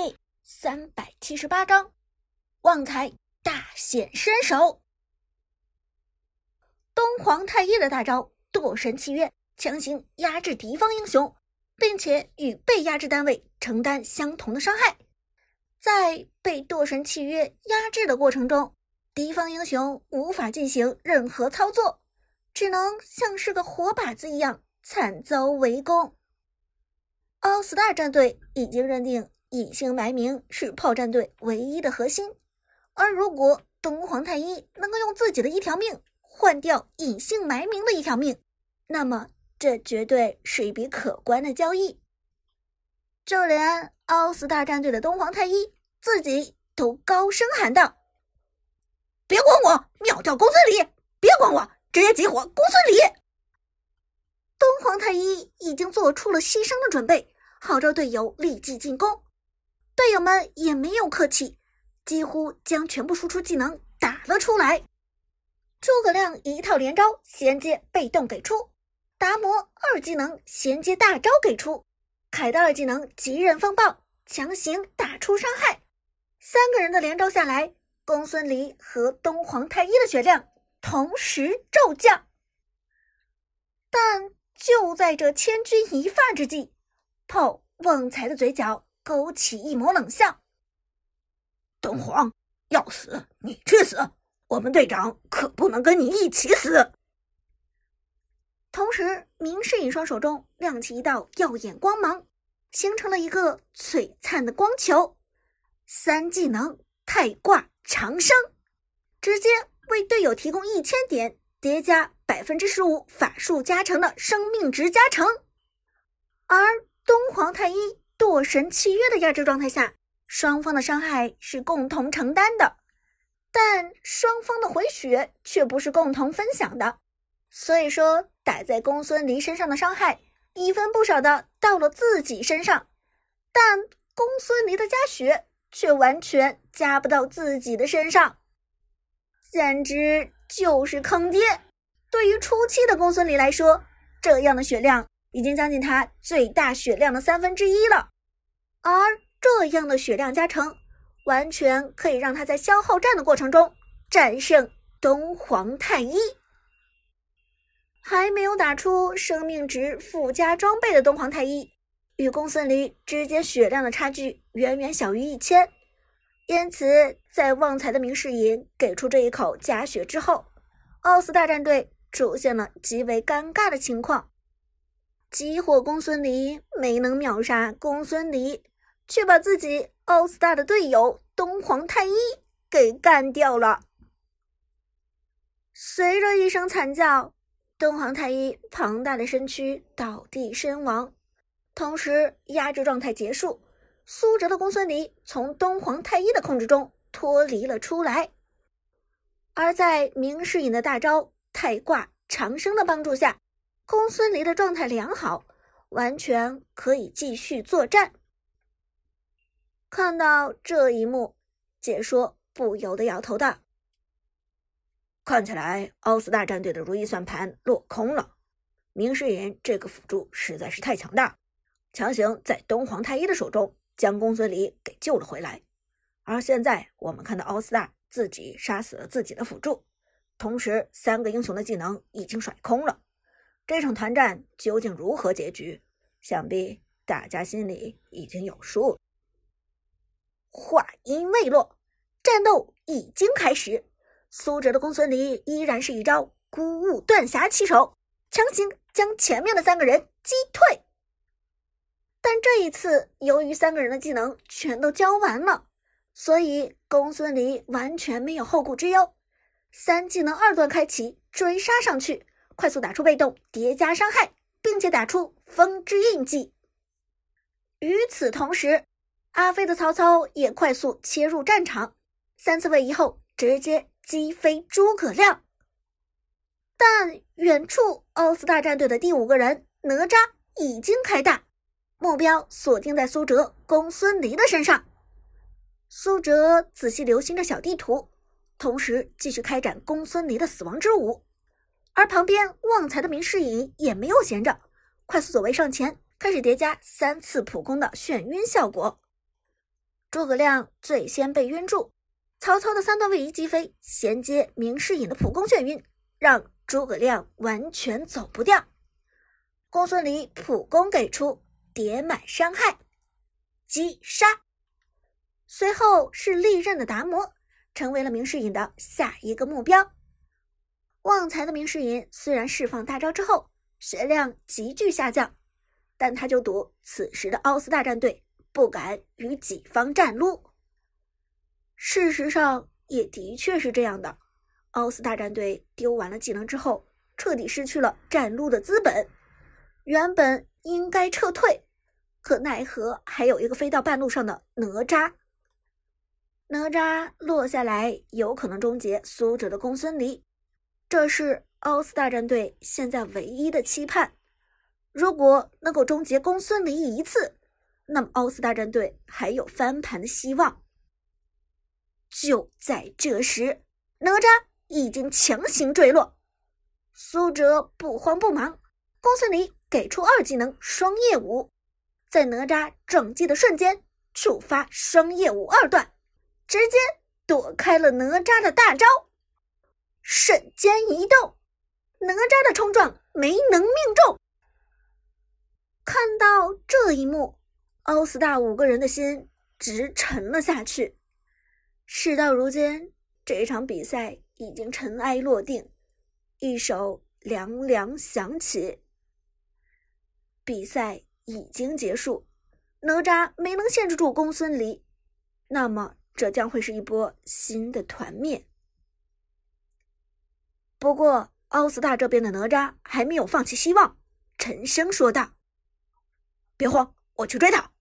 第三百七十八章，旺财大显身手。东皇太一的大招堕神契约，强行压制敌方英雄，并且与被压制单位承担相同的伤害。在被堕神契约压制的过程中，敌方英雄无法进行任何操作，只能像是个活靶子一样惨遭围攻。奥斯大战队已经认定隐姓埋名是炮战队唯一的核心，而如果东皇太一能够用自己的一条命换掉隐姓埋名的一条命，那么这绝对是一笔可观的交易。就连奥斯大战队的东皇太一自己都高声喊道：“别管我，秒掉公孙离！别管我，直接集火公孙离！”东皇太一已经做出了牺牲的准备，号召队友立即进攻。队友们也没有客气，几乎将全部输出技能打了出来。诸葛亮一套连招衔接被动给出，达摩二技能衔接大招给出，凯的二技能极刃风暴强行打出伤害。三个人的连招下来，公孙离和东皇太一的血量同时骤降，但。就在这千钧一发之际，炮旺财的嘴角勾起一抹冷笑：“东皇要死，你去死！我们队长可不能跟你一起死。”同时，明世隐双手中亮起一道耀眼光芒，形成了一个璀璨的光球。三技能太挂长生，直接为队友提供一千点叠加。百分之十五法术加成的生命值加成，而东皇太一堕神契约的压制状态下，双方的伤害是共同承担的，但双方的回血却不是共同分享的。所以说，打在公孙离身上的伤害一分不少的到了自己身上，但公孙离的加血却完全加不到自己的身上，简直就是坑爹。对于初期的公孙离来说，这样的血量已经将近他最大血量的三分之一了，而这样的血量加成，完全可以让他在消耗战的过程中战胜东皇太一。还没有打出生命值附加装备的东皇太一，与公孙离之间血量的差距远远小于一千，因此在旺财的明世隐给出这一口加血之后，奥斯大战队。出现了极为尴尬的情况，激活公孙离没能秒杀公孙离，却把自己奥斯大的队友东皇太一给干掉了。随着一声惨叫，东皇太一庞大的身躯倒地身亡，同时压制状态结束，苏哲的公孙离从东皇太一的控制中脱离了出来，而在明世隐的大招。太卦长生的帮助下，公孙离的状态良好，完全可以继续作战。看到这一幕，解说不由得摇头道：“看起来奥斯大战队的如意算盘落空了。明世隐这个辅助实在是太强大，强行在东皇太一的手中将公孙离给救了回来。而现在我们看到奥斯大自己杀死了自己的辅助。”同时，三个英雄的技能已经甩空了。这场团战究竟如何结局？想必大家心里已经有数。话音未落，战斗已经开始。苏哲的公孙离依然是一招孤雾断霞起手，强行将前面的三个人击退。但这一次，由于三个人的技能全都交完了，所以公孙离完全没有后顾之忧。三技能二段开启，追杀上去，快速打出被动叠加伤害，并且打出风之印记。与此同时，阿飞的曹操也快速切入战场，三次位移后直接击飞诸葛亮。但远处奥斯大战队的第五个人哪吒已经开大，目标锁定在苏哲、公孙离的身上。苏哲仔细留心着小地图。同时继续开展公孙离的死亡之舞，而旁边旺财的明世隐也没有闲着，快速走位上前，开始叠加三次普攻的眩晕效果。诸葛亮最先被晕住，曹操的三段位移击飞衔接明世隐的普攻眩晕，让诸葛亮完全走不掉。公孙离普攻给出，叠满伤害，击杀。随后是利刃的达摩，成为了明世隐的下一个目标。旺财的明世隐虽然释放大招之后血量急剧下降，但他就赌此时的奥斯大战队不敢与己方战撸。事实上也的确是这样的，奥斯大战队丢完了技能之后，彻底失去了战撸的资本。原本应该撤退，可奈何还有一个飞到半路上的哪吒。哪吒落下来，有可能终结苏哲的公孙离。这是奥斯大战队现在唯一的期盼。如果能够终结公孙离一次，那么奥斯大战队还有翻盘的希望。就在这时，哪吒已经强行坠落。苏哲不慌不忙，公孙离给出二技能双叶舞，在哪吒撞击的瞬间触发双叶舞二段，直接躲开了哪吒的大招。瞬间移动，哪吒的冲撞没能命中。看到这一幕，奥斯大五个人的心直沉了下去。事到如今，这场比赛已经尘埃落定，一首凉凉响起。比赛已经结束，哪吒没能限制住公孙离，那么这将会是一波新的团灭。不过，奥斯大这边的哪吒还没有放弃希望，沉声说道：“别慌，我去追他。”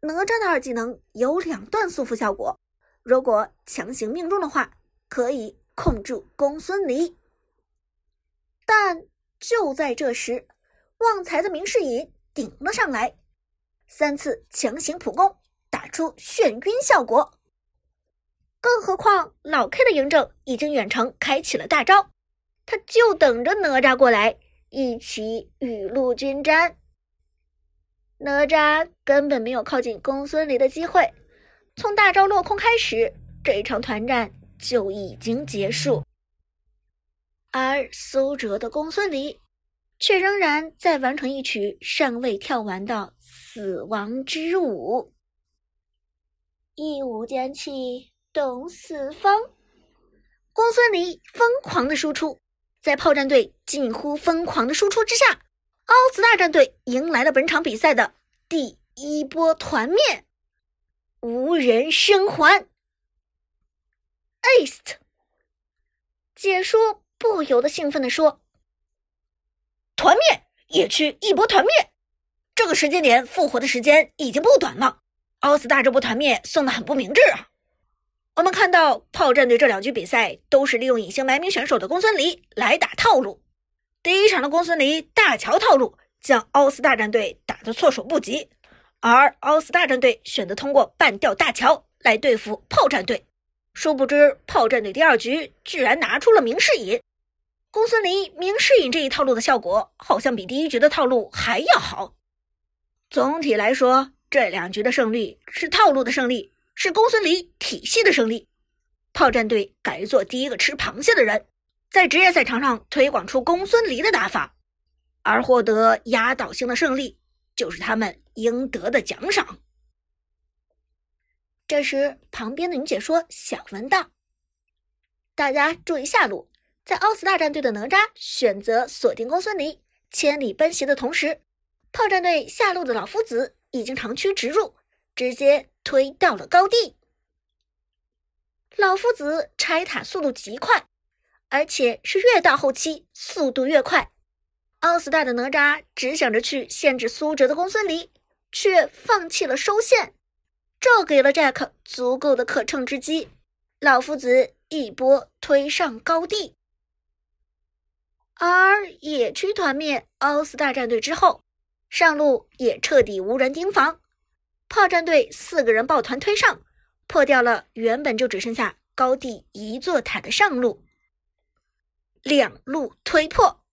哪吒的二技能有两段束缚效果，如果强行命中的话，可以控住公孙离。但就在这时，旺财的明世隐顶了上来，三次强行普攻，打出眩晕效果。更何况老 K 的嬴政已经远程开启了大招，他就等着哪吒过来一起雨露均沾。哪吒根本没有靠近公孙离的机会，从大招落空开始，这一场团战就已经结束。而苏哲的公孙离却仍然在完成一曲尚未跳完的死亡之舞，一舞剑气。董四方，公孙离疯狂的输出，在炮战队近乎疯狂的输出之下，奥斯大战队迎来了本场比赛的第一波团灭，无人生还。Ace，解说不由得兴奋的说：“团灭，野区一波团灭，这个时间点复活的时间已经不短了。奥斯大这波团灭送的很不明智啊。”我们看到炮战队这两局比赛都是利用隐形埋名选手的公孙离来打套路。第一场的公孙离大乔套路将奥斯大战队打得措手不及，而奥斯大战队选择通过半吊大乔来对付炮战队。殊不知炮战队第二局居然拿出了明世隐，公孙离明世隐这一套路的效果好像比第一局的套路还要好。总体来说，这两局的胜利是套路的胜利。是公孙离体系的胜利，炮战队改做第一个吃螃蟹的人，在职业赛场上推广出公孙离的打法，而获得压倒性的胜利，就是他们应得的奖赏。这时，旁边的女解说小文道：“大家注意下路，在奥斯大战队的哪吒选择锁定公孙离，千里奔袭的同时，炮战队下路的老夫子已经长驱直入，直接。”推到了高地，老夫子拆塔速度极快，而且是越到后期速度越快。奥斯大的哪吒只想着去限制苏哲的公孙离，却放弃了收线，这给了 Jack 足够的可乘之机。老夫子一波推上高地，而野区团灭奥斯大战队之后，上路也彻底无人盯防。炮战队四个人抱团推上，破掉了原本就只剩下高地一座塔的上路，两路推破，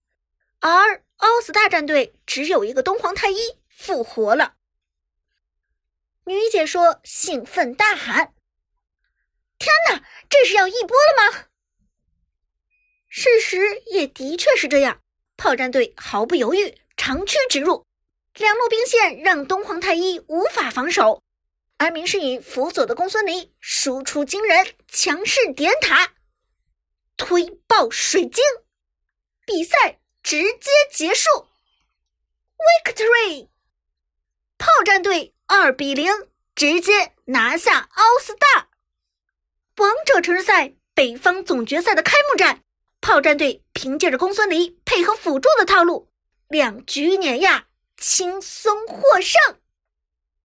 而奥斯大战队只有一个东皇太一复活了。女解说兴奋大喊：“天哪，这是要一波了吗？”事实也的确是这样，炮战队毫不犹豫，长驱直入，两路兵线让东皇太一无法防守，而明世隐辅佐的公孙离输出惊人，强势点塔，推爆水晶，比赛直接结束，Victory！炮战队二比零直接拿下奥斯大王者城市赛北方总决赛的开幕战。炮战队凭借着公孙离配合辅助的套路，两局碾压，轻松获胜。